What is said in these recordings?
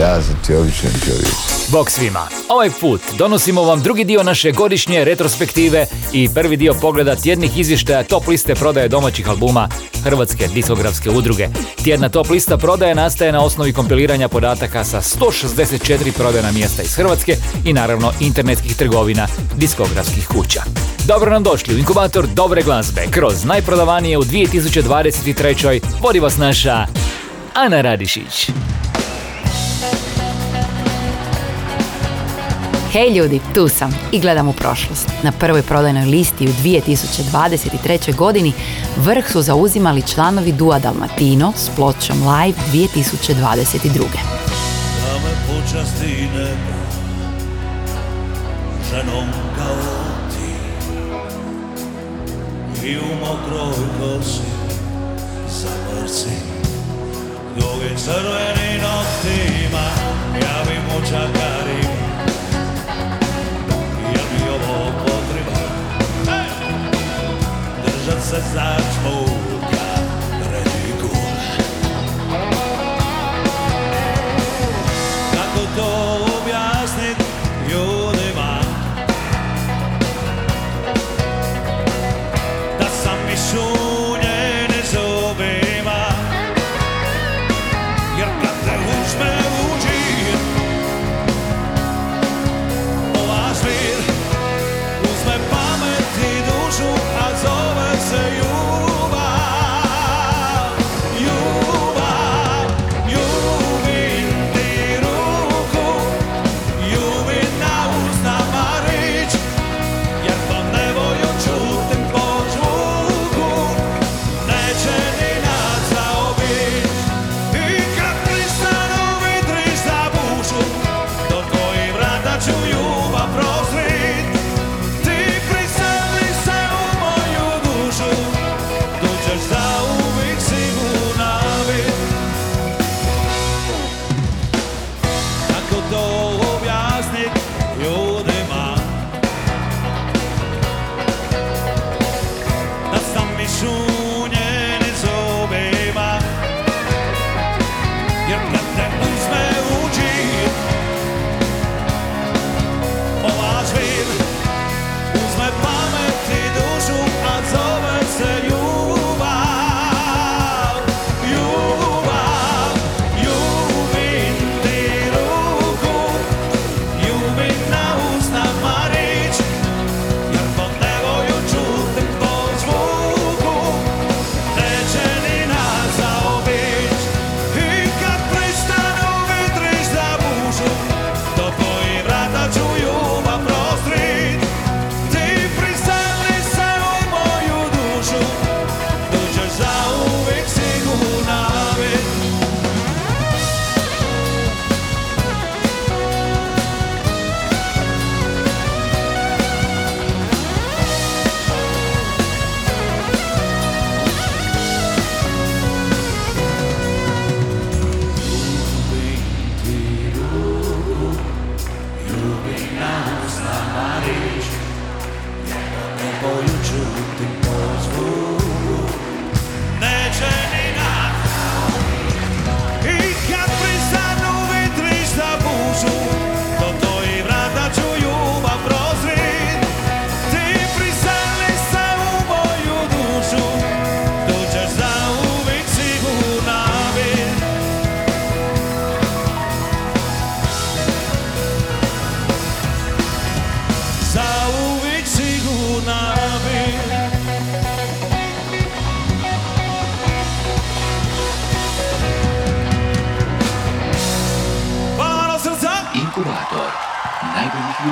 Ja sam ti običan čovjek. Bog svima! Ovaj put donosimo vam drugi dio naše godišnje retrospektive i prvi dio pogleda tjednih izvještaja top liste prodaje domaćih albuma Hrvatske diskografske udruge. Tjedna top lista prodaje nastaje na osnovi kompiliranja podataka sa 164 prodajna mjesta iz Hrvatske i naravno internetskih trgovina diskografskih kuća. Dobro nam došli u inkubator dobre glazbe kroz najprodavanije u 2023. Vodi vas naša Ana Radišić. Hej ljudi, tu sam i gledam u prošlost. Na prvoj prodajnoj listi u 2023. godini vrh su zauzimali članovi Dua Dalmatino s pločom Live 2022. Da me počasti nebo Ženom kao ti I u mokroj kosi Zamrci Dugi crveni noktima Ja bi mu čakarim Ovo potreba Držat se za čmuka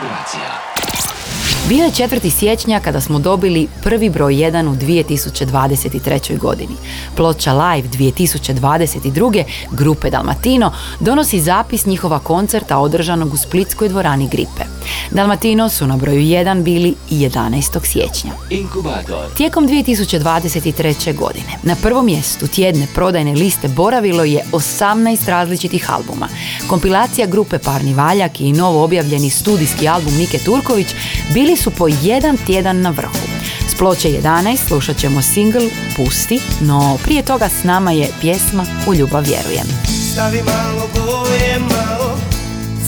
Hvala srca! Inkubator najboljih vibracija. Bio je 4. siječnja kada smo dobili prvi broj 1 u 2023. godini. Ploča Live 2022. grupe Dalmatino donosi zapis njihova koncerta održanog u Splitskoj dvorani Gripe. Dalmatino su na broju 1 bili i 11. siječnja. Inkubator. Tijekom 2023. godine na prvom mjestu tjedne prodajne liste boravilo je 18 različitih albuma. Kompilacija grupe Parni Valjak i novo objavljeni studijski album Nike Turković bili su po jedan tjedan na vrhu. S ploče 11 slušat ćemo single Pusti, no prije toga s nama je pjesma U ljubav vjerujem. Stavi malo boje, malo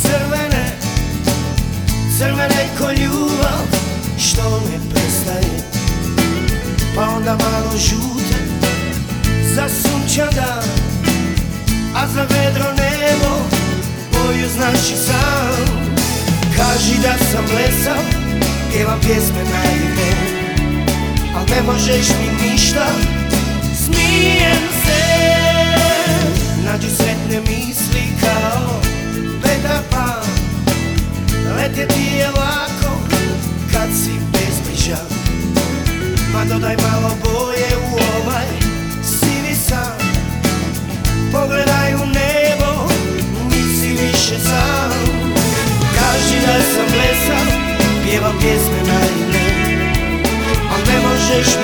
crvene Crvene ko ljubav što ne prestaje Pa onda malo žute za sunčan dan A za vedro nebo boju znaš i sam Kaži da sam blesav, pjevam pjesme naivne. Al ne možeš mi ništa, smijem se. Nađu sretne misli kao Petar Pan. Letjeti je lako kad si bezbrižan. Ma dodaj malo boje u ovaj sivi san. Pogledaj u nebo, nisi više sam. Kaži da sam blesav, pjevam pjesme naivne Al ne možeš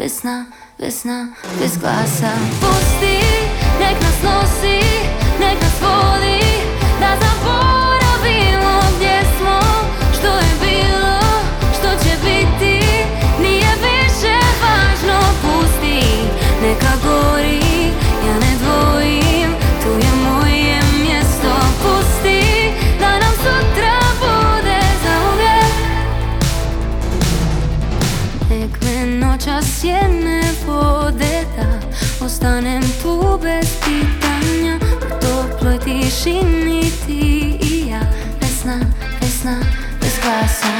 vesna vesna bez glasa. Pusti neka нас носи, нек нас води Da zaboravimo gdje smo Što je bilo, što će biti. Nije više važno Pusti, neka gori. sjene vodeta Ostanem tu bez pitanja. U toploj tišini ti i ja Vesna, vesna, bez glasa.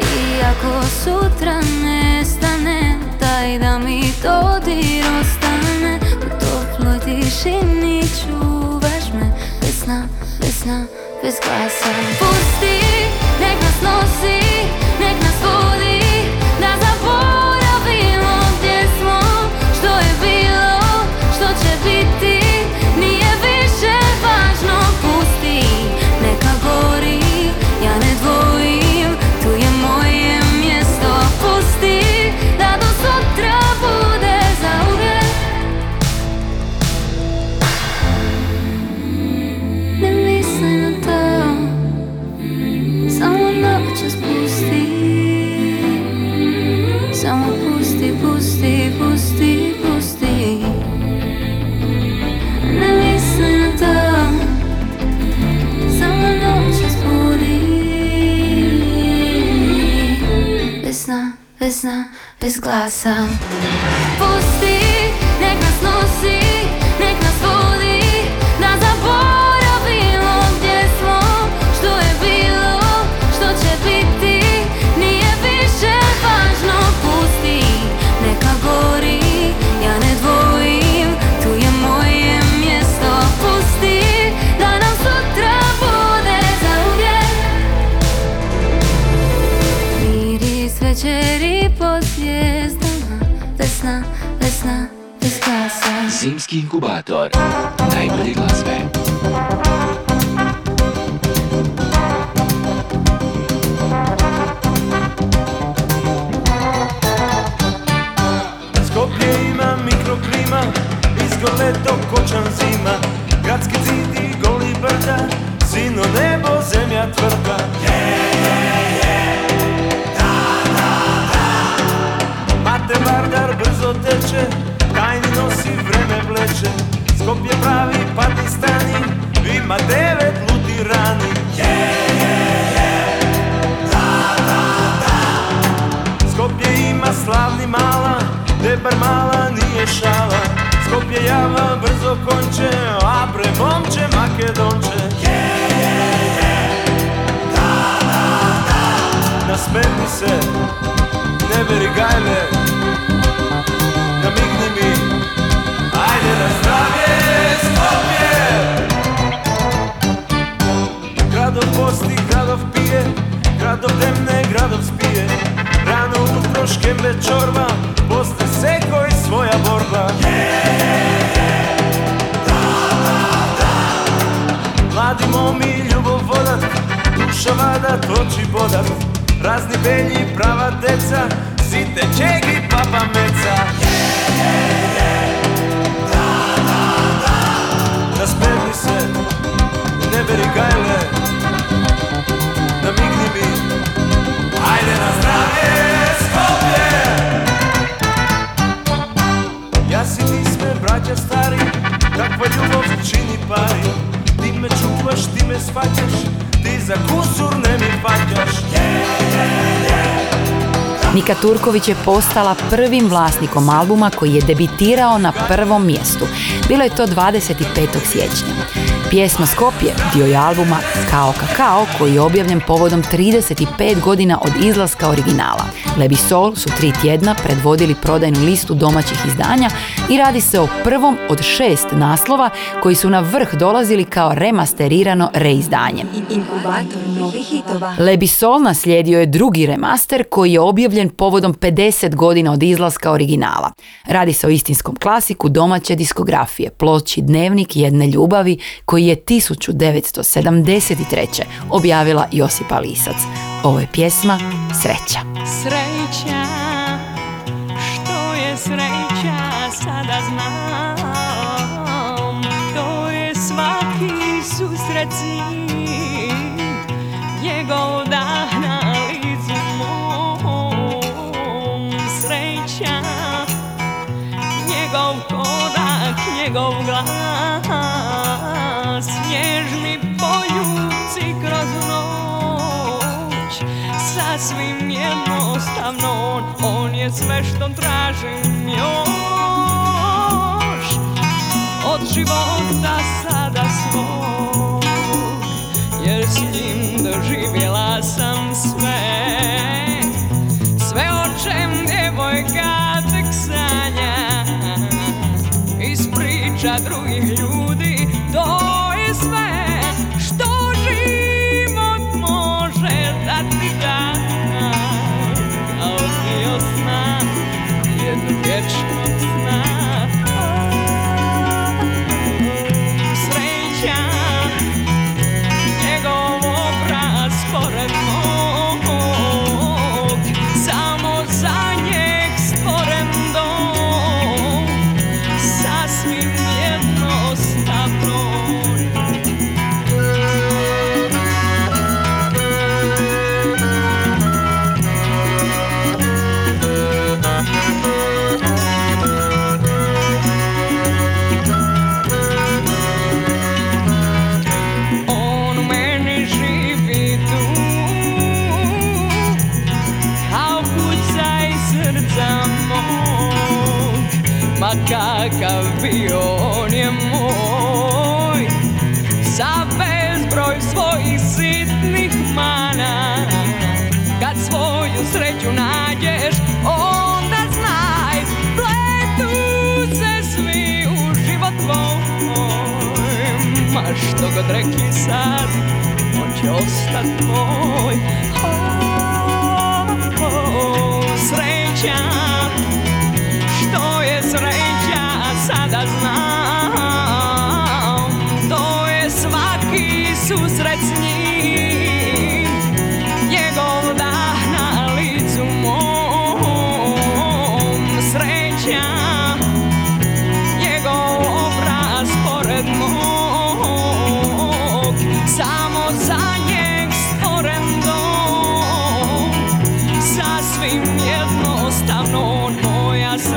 I ako sutra nestane Daj da mi dodir ostane. U toploj tišini čuvaš me Vesna, vesna, bez glasa. Pusti noćas pusti Samo pusti, pusti, pusti, pusti Ne misli na to Samo noćas budi Bez Zimski inkubator. Najbolje glazbe. Skopje pravi Pakistani, ima devet lutirani Skopje ima slavni mala, debar mala nije šala. Skopje java brzo konče, a pre momče makedonče. Nasmeni se, ne beri gajle Namigni mi, Gradov demne, gradov spije Rano utro škembe čorba, posle seko i svoja borba Mladi momi ljubov vodat, duša vadat, oči bodat Razni belji, prava deca, site čegi, papa meca Nasmeni se, ne beri gajle, namigni mi. Ajde na zdravlje, Skopje! Ja si ti sme, braća stari Takva ljubav čini pari. Ti me čuvaš, ti me svaćaš Ti za kusur ne mi faćaš Nika Turković je postala prvim vlasnikom albuma koji je debitirao na prvom mjestu. Bilo je to 25. siječnja. Pjesma Skopje dio je albuma Kao kakao koji je objavljen povodom 35 godina od izlaska originala. Lebi Sol su tri tjedna predvodili prodajnu listu domaćih izdanja i radi se o prvom od šest naslova koji su na vrh dolazili kao remasterirano reizdanje. Inkubator novih hitova. Lebi Sol naslijedio je drugi remaster koji je objavljen povodom 50 godina od izlaska originala. Radi se o istinskom klasiku domaće diskografije, ploči Dnevnik jedne ljubavi koji je 1973. objavila Josipa Lisac. Ovo je pjesma Sreća. Sreća, što je sreća, sada znam. To je svaki susret njim Njegov dah na licu mom. Sreća, njegov korak, njegov glas Nježni poljuci kroz noć. Sasvim jednostavno on, je sve što tražim još života sada svog Jer s njim doživjela sam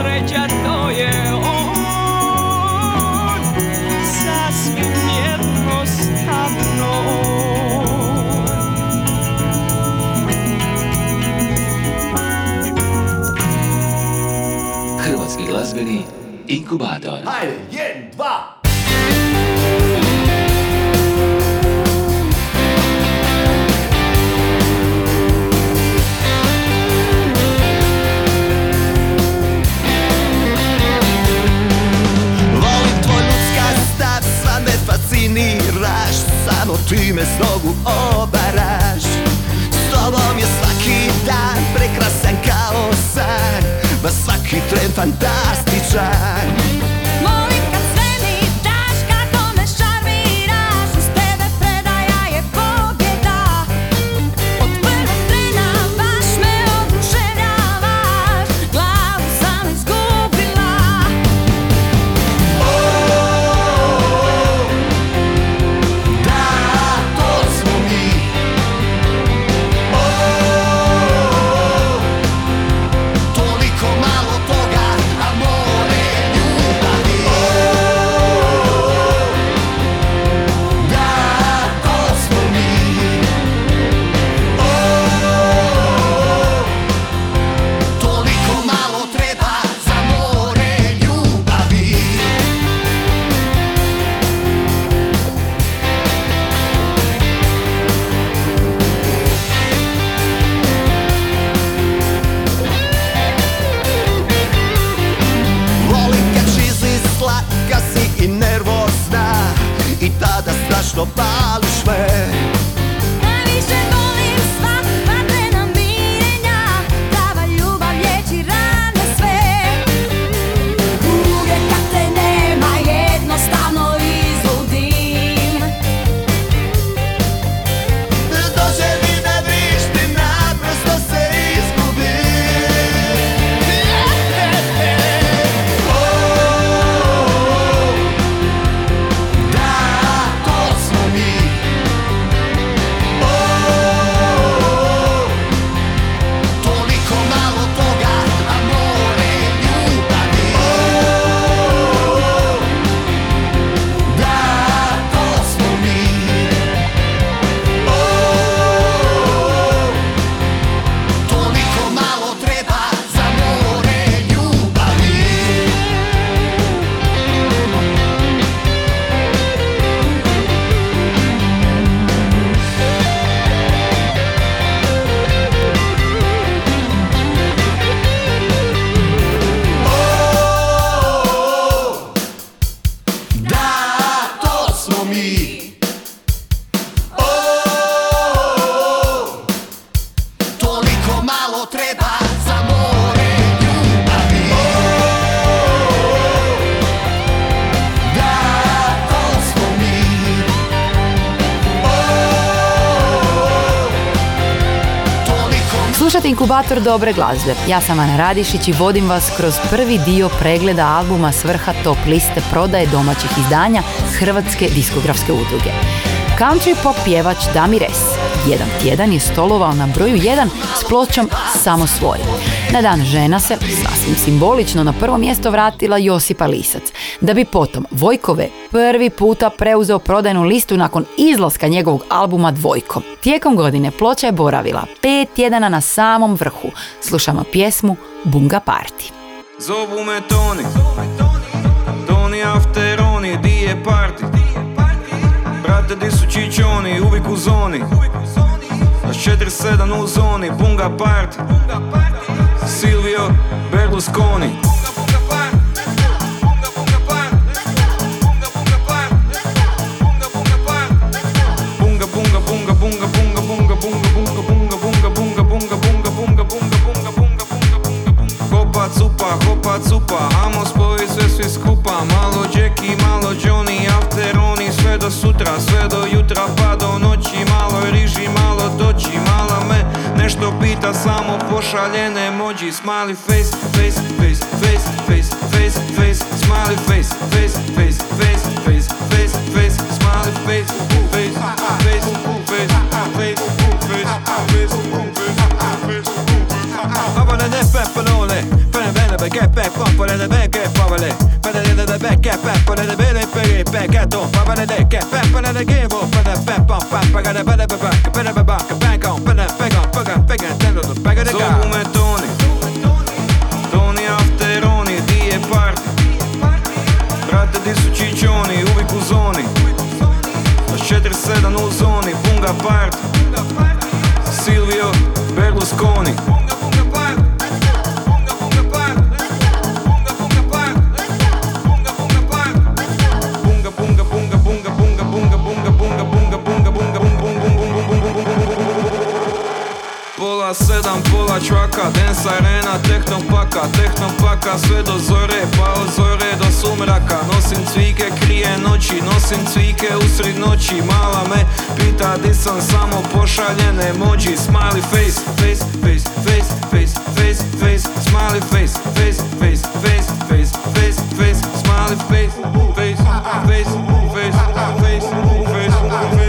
sreća to je on Sasvim jednostavno Hrvatski glazbeni inkubator. Ajde, jedan, dva. Ti me s nogu obaraš. S tobom je svaki dan prekrasan kao san Ma svaki tren fantastičan Slušate inkubator dobre glazbe. Ja sam Ana Radišić i vodim vas kroz prvi dio pregleda albuma Svrha top liste prodaje domaćih izdanja Hrvatske diskografske udruge. Country pop pjevač Damir S. Jedan tjedan je stolovao na broju 1 s pločom Samo svoj. Na dan žena se, sasvim simbolično, na prvo mjesto vratila Josipa Lisac, da bi potom Vojkove prvi puta preuzeo prodajnu listu nakon izlaska njegovog albuma Dvojko. Tijekom godine ploča je boravila pet tjedana na samom vrhu. Slušamo pjesmu Bunga Party. Zovu me Toni afteroni, di je party Brate, di su čičoni, uvijek u zoni Naš 4-7 u zoni, bunga Party Silvio Berlusconi bunga, hopa cupa bunga. I'm sve svi skupa Malo Jackie, malo Johnny, afteroni do sutra, sve do jutra pa do noći Malo riži, malo doći, mala me Nešto pita, samo pošaljen emoji Smiley face, face, face, face, face, face, face Smiley face, face, face, face, face, face, face Smiley face, face, face, face, face, face, face, face Avale ne pepperone, per bene perché per pompole le becche povere, per le le becche peppole le vere per il pecchetto, povere le che peppole le givo, per le peppa, peppa, per le per le peppa, per le peppa, che pecca, per le pecca, pecca, pecca, intendo lo pecca de ca. Come Tony, Tony afteroni, di e party, brate di su ciccioni, uvi cusoni, lo 47 u zoni, bunga party, Silvio Berlusconi. Bunga, pola čvaka, dance arena, tehno paka, tehno paka, sve do zore, pa od zore do sumraka. Nosim cvike, krije noći, nosim cvike usred noći, mala me pita di sam samo pošaljen emoji, smiley face, face, face, face, face, face, face, smiley face, face, face, face, face, face, face, smiley face, face, face, face, face, face, face,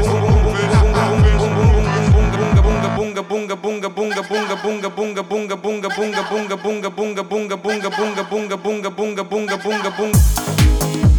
bunga bunga bunga bunga bunga bunga bunga bunga bunga bunga bunga bunga bunga bunga bunga bunga bunga bunga bunga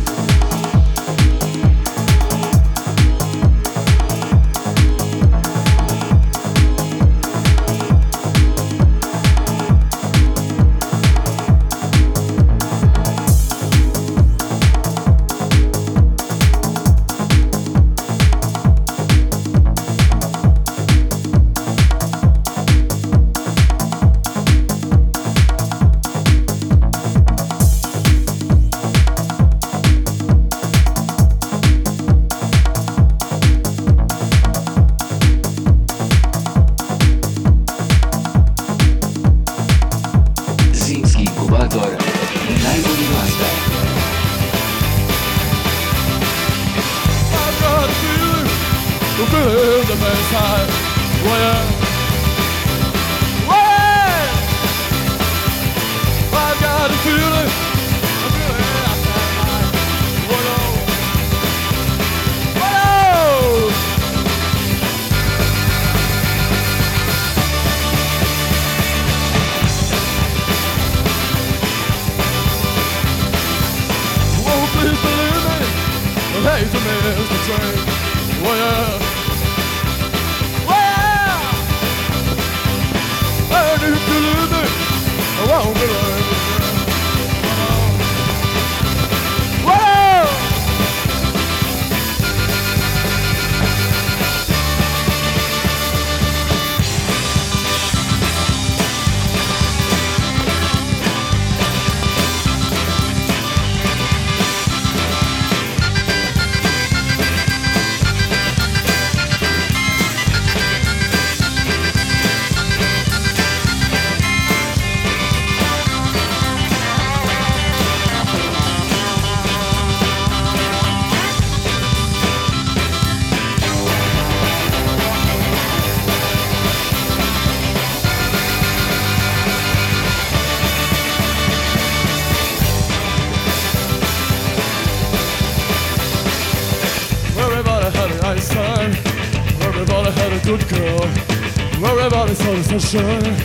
for sure.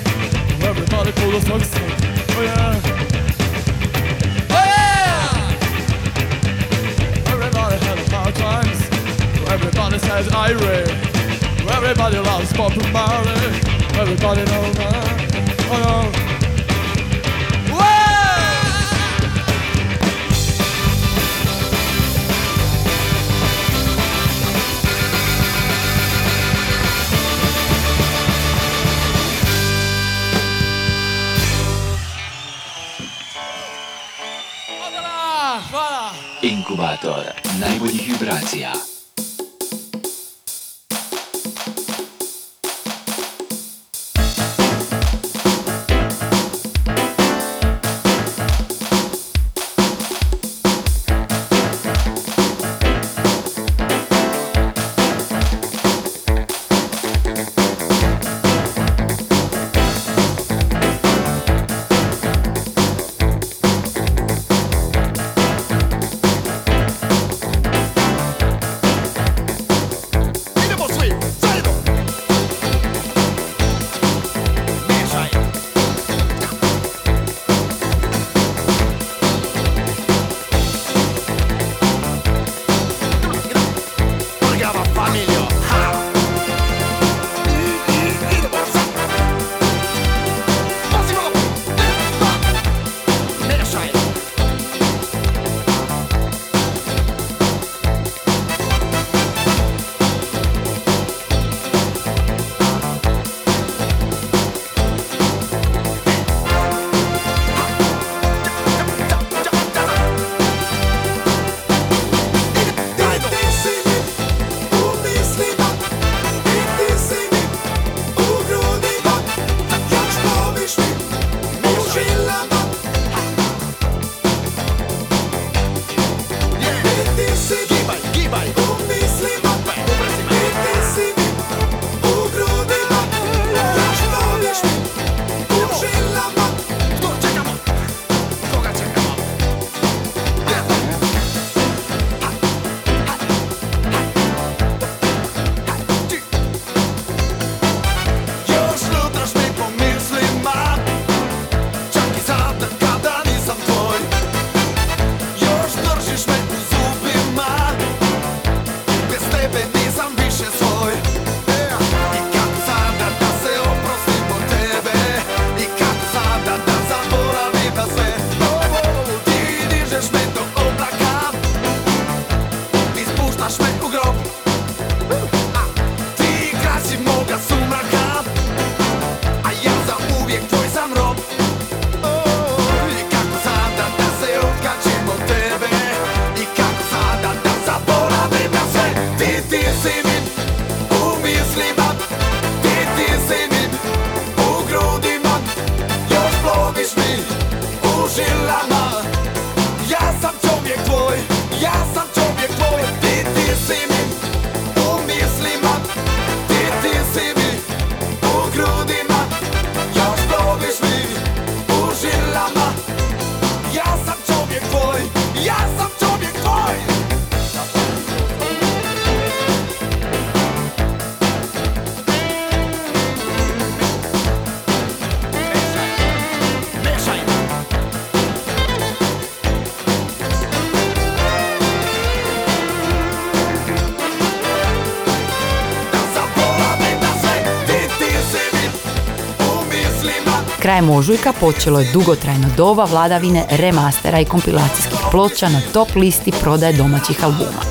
Krajem ožujka počelo je dugotrajno doba vladavine remastera i kompilacijskih ploča na top listi prodaje domaćih albuma.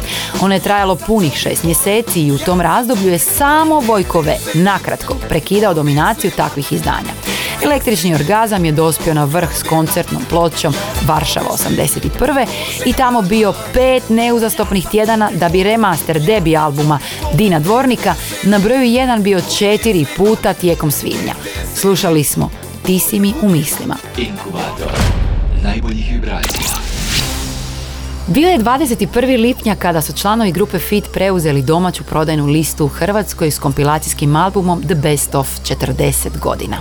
Ono je trajalo punih šest mjeseci i u tom razdoblju je samo Vojko V, nakratko, prekidao dominaciju takvih izdanja. Električni orgazam je dospio na vrh s koncertnom pločom Varšava 81. i tamo bio pet neuzastopnih tjedana da bi remaster debi albuma Dina Dvornika na broju jedan bio četiri puta tijekom svibnja. Slušali smo Ti si mi u mislima. Inkubator najboljih vibracija. Bio je 21. lipnja kada su članovi grupe Fit preuzeli domaću prodajnu listu u Hrvatskoj s kompilacijskim albumom The Best of 40 godina.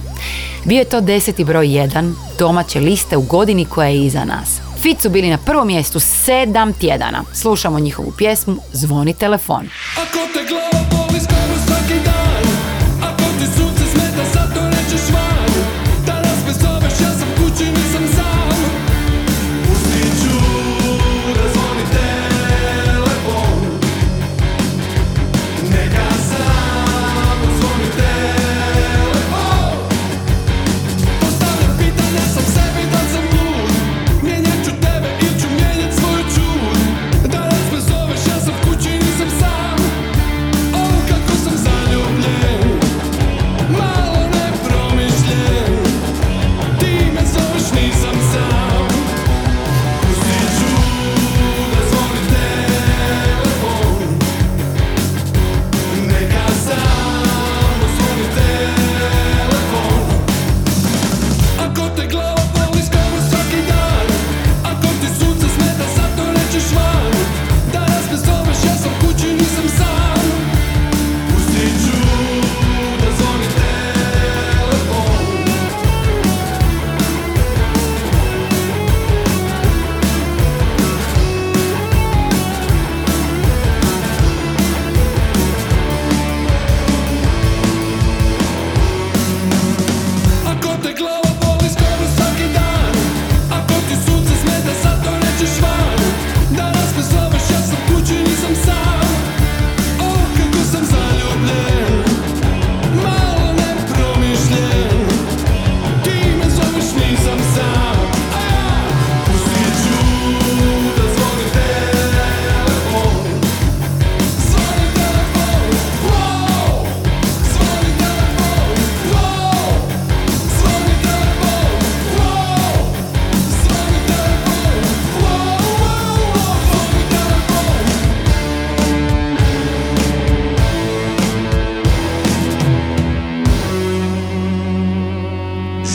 Bio je to deseti broj 1 domaće liste u godini koja je iza nas. Fit su bili na prvom mjestu sedam tjedana. Slušamo njihovu pjesmu Zvoni telefon. Ako te glava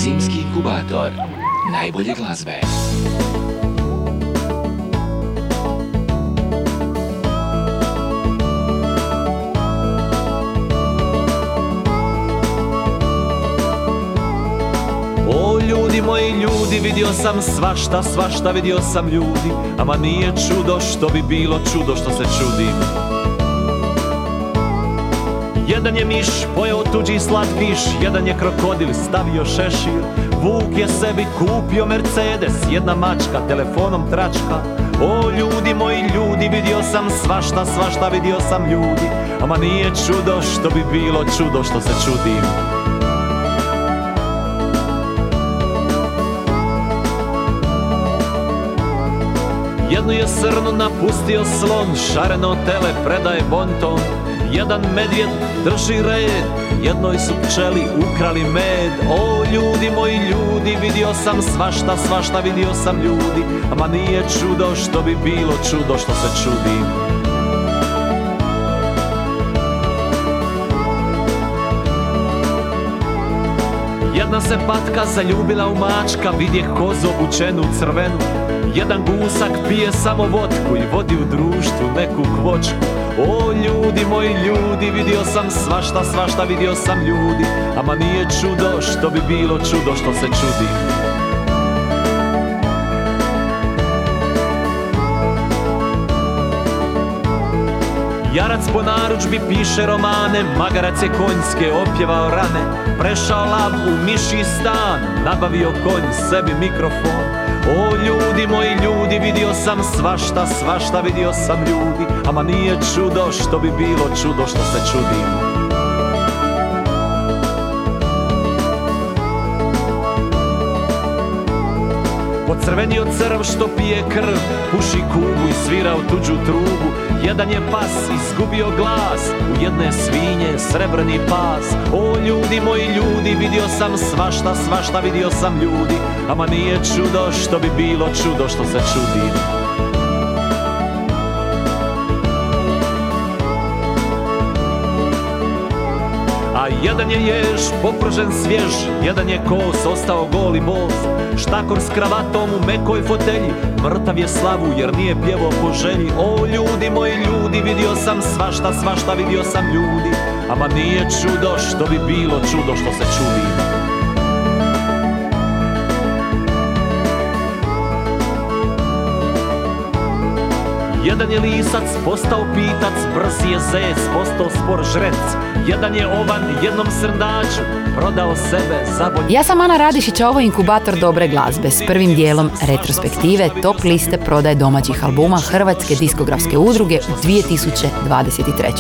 Inkubator najbolje glazbe. O ljudi moji ljudi, vidio sam svašta, svašta vidio sam ljudi Ama nije čudo što bi bilo čudo što se čudim Jedan je miš pojeo tuđi slatkiš, jedan je krokodil stavio šešir. Vuk je sebi kupio Mercedes, jedna mačka telefonom tračka. O ljudi moji ljudi, vidio sam svašta, svašta vidio sam ljudi. Ama nije čudo što bi bilo čudo što se čudim. Jednu je srnu napustio slon, šareno tele predaje bonton Jedan medvjed drži red, jednoj su pčeli ukrali med. O ljudi moji ljudi, vidio sam svašta, svašta vidio sam ljudi. Ama nije čudo što bi bilo čudo što se čudim Jedna se patka zaljubila u mačka, vidje kozu obučenu u crvenu. Jedan gusak pije samo vodku i vodi u društvu neku kvočku O ljudi moji ljudi, vidio sam svašta, svašta vidio sam ljudi Ama nije čudo što bi bilo čudo što se čudi. Jarac po narudžbi piše romane, magarac je konjske opjevao rane Prešao lav u miši stan, nabavio konj sebi mikrofon O ljudi moji ljudi, vidio sam svašta, svašta vidio sam ljudi Ama nije čudo što bi bilo čudo što se čudim. Pocrvenio crv što pije krv Puši kugu i svira u tuđu trubu Jedan je pas izgubio glas U jedne svinje srebrni pas. O ljudi moji ljudi Vidio sam svašta, svašta vidio sam ljudi. Ama nije čudo što bi bilo čudo što se čudim jedan je jež, popržen svjež Jedan je kos, ostao gol i bos Štakor s kravatom u mekoj fotelji Mrtav je slavu jer nije pjevo po želji. O ljudi moji ljudi, vidio sam svašta, svašta vidio sam ljudi. Ama nije čudo što bi bilo čudo što se čudim Jedan je lisac, postao pitac, brz je zec, postao spor žrec Jedan je ovan, jednom srdaču, prodao sebe za. Ja sam Ana Radišić, ovo je inkubator dobre glazbe s prvim dijelom retrospektive top liste prodaje domaćih albuma Hrvatske diskografske udruge u 2023.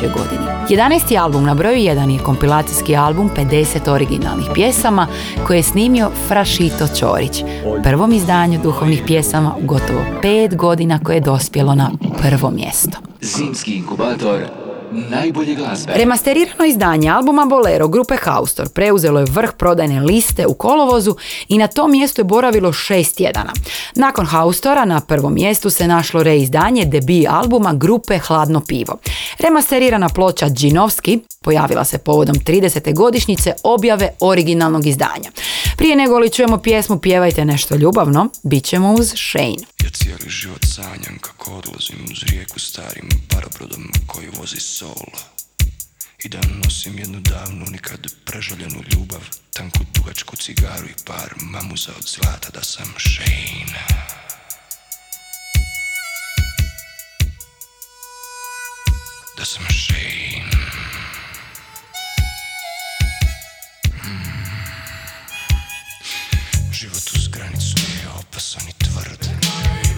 godini. 11. album na broju 1 je kompilacijski album 50 originalnih pjesama koje je snimio Frašito Ćorić, prvom izdanju duhovnih pjesama gotovo pet godina koje je dospjelo na prvo mjesto. Zimski inkubator najbolje glazbe. Remasterirano izdanje albuma Bolero grupe Haustor preuzelo je vrh prodajne liste u kolovozu i na tom mjestu je boravilo šest tjedana. Nakon Haustora na prvom mjestu se našlo reizdanje debi albuma grupe Hladno pivo. Remasterirana ploča Džinovski pojavila se povodom 30. godišnjice objave originalnog izdanja. Prije nego li čujemo pjesmu Pjevajte nešto ljubavno, bit ćemo uz Shane. Ja cijeli život sanjam kako odlazim uz rijeku starim parobrodom koji vozi solo. I da nosim jednu davnu, nikad prežaljenu ljubav Tanku dugačku cigaru i par mamuza od zlata da sam Shane. Da sam Shane. Hmm. Život uz granicu je opasan i tvrd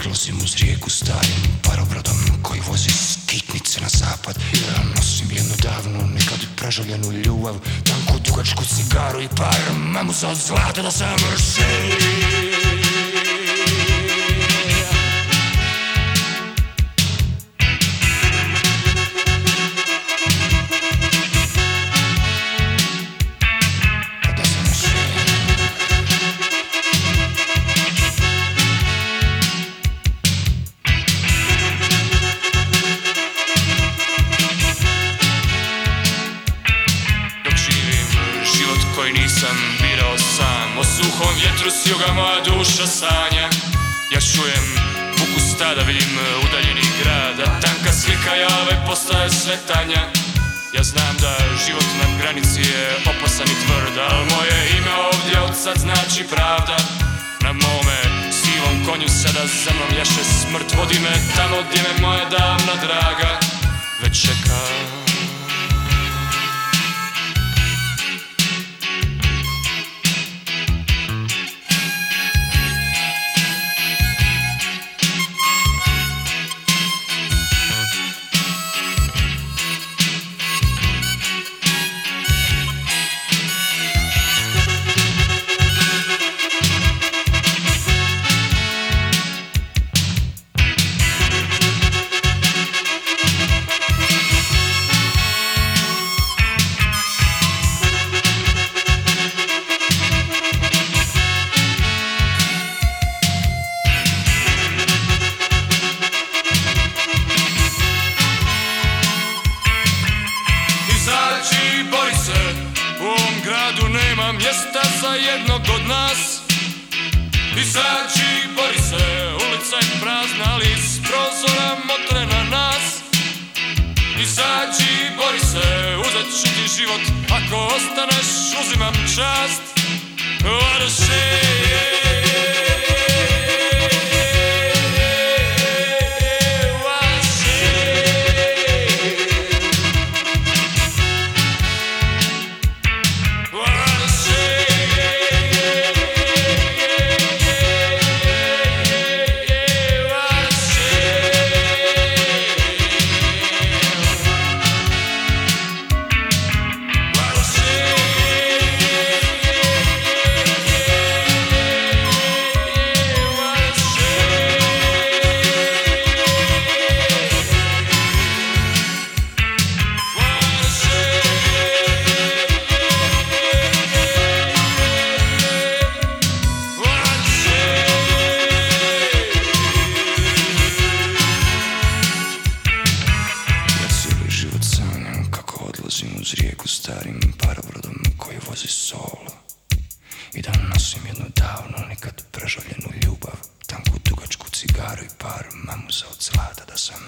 odlazim uz rijeku starim parobrodom koji vozi skitnice na zapad. Ja nosim jednu davnu, nekad prežaljenu ljubav Tanku dugačku cigaru i par mamuza od zlata da sam sad znači pravda. Na mome sivom konju sada za mnom jaše smrt. Vodi me tamo gdje me moja davna draga već čeka vozi solo. I da nosim jednu davno nikad prežaljenu ljubav Tanku dugačku cigaru i par mamuza od zlata da sam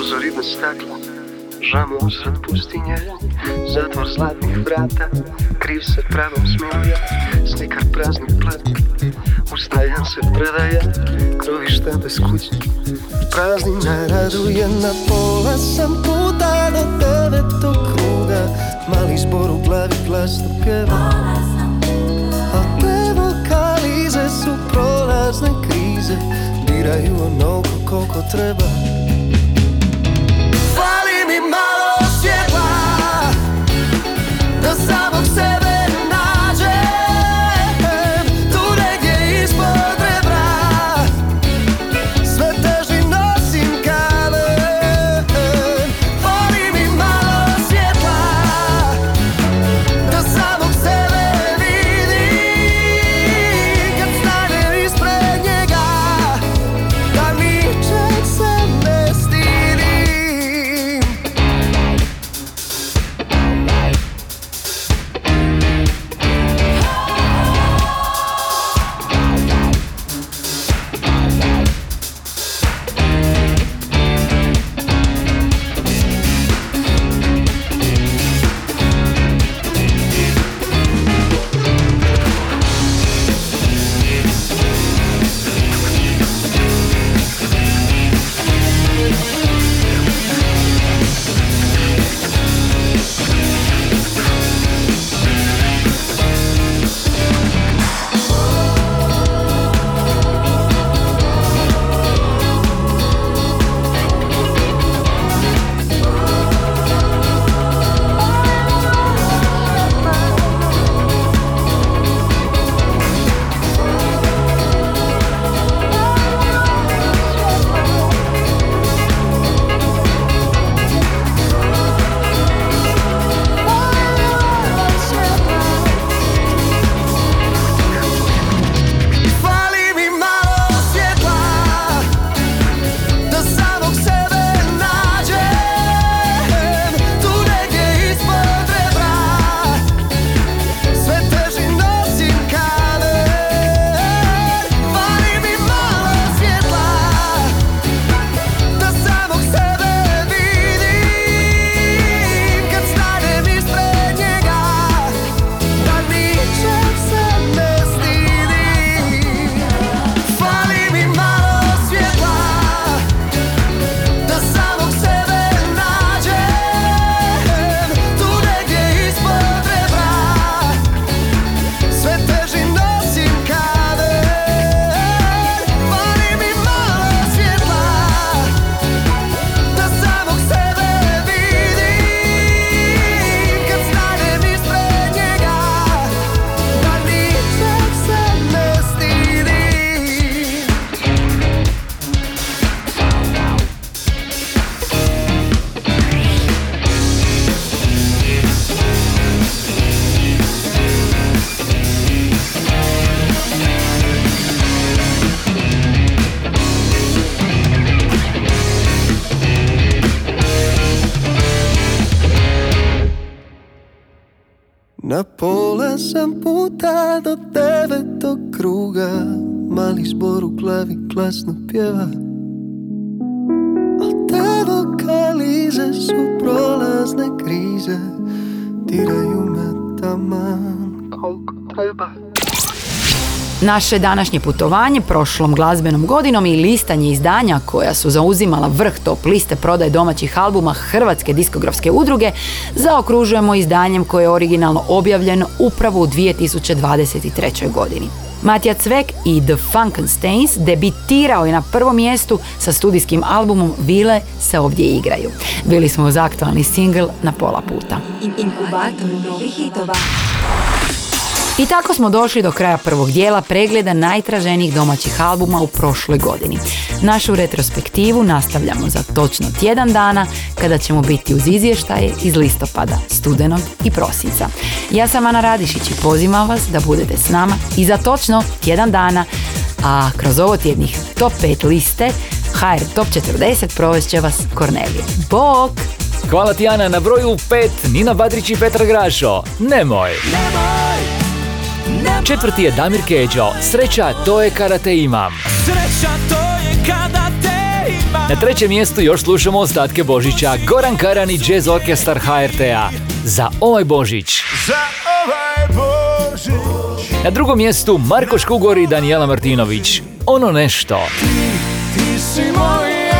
Uzorine stakla Žamo usred pustinje Zatvor zlatnih vrata Kriv se pravom smiluje Slikar praznih platni Ustajan se predaje Krovišta bez kuće. Praznina raduje Na pola sam puta Do devetog kruga. Mali zbor u glavi glasno pjeva. A te vokalize su prolazne krize. Diraju onoliko koliko treba. Fali mi malo svjetla Da samog sebe pjeva Al te vokalize su prolazne krize Diraju me taman koliko treba Naše današnje putovanje prošlom glazbenom godinom i listanje izdanja koja su zauzimala vrh top liste prodaje domaćih albuma Hrvatske diskografske udruge zaokružujemo izdanjem koje je originalno objavljeno upravo u 2023. godini. Matija Cvek i The Funkensteins debitirao je na prvom mjestu sa studijskim albumom Vile se ovdje igraju. Bili smo uz aktualni singl na pola puta. Inkubator novih hitova. I tako smo došli do kraja prvog dijela pregleda najtraženijih domaćih albuma u prošloj godini. Našu retrospektivu nastavljamo za točno tjedan dana kada ćemo biti uz izvještaje iz listopada, studenog i prosinca. Ja sam Ana Radišić i pozivam vas da budete s nama i za točno tjedan dana, a kroz ovo tjednih top 5 liste HR Top 40 provest će vas Kornelije. Bok! Hvala ti Ana, na broju 5 Nina Badrić i Petar Grašo. Nemoj! Četvrti je Damir Keđo. Sreća, to je kada te imam. Sreća to je kada te ima Na trećem mjestu još slušamo ostatke Božića. Goran Karan i Jazz Orkestar HRT-a. Za ovaj Božić. Za ovaj Božić Na drugom mjestu Marko Škugor i Danijela Martinović. Ono nešto. Ti si moje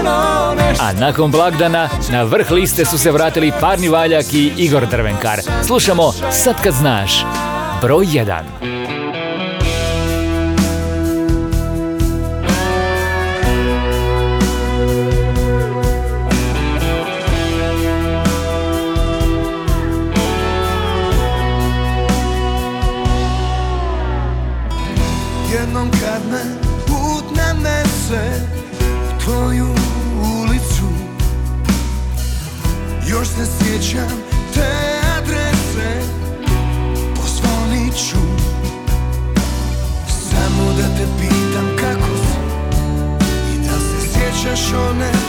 ono nešto A nakon blagdana na vrh liste su se vratili Parni Valjak i Igor Drvenkar. Slušamo Sad kad znaš. Broj 1. passione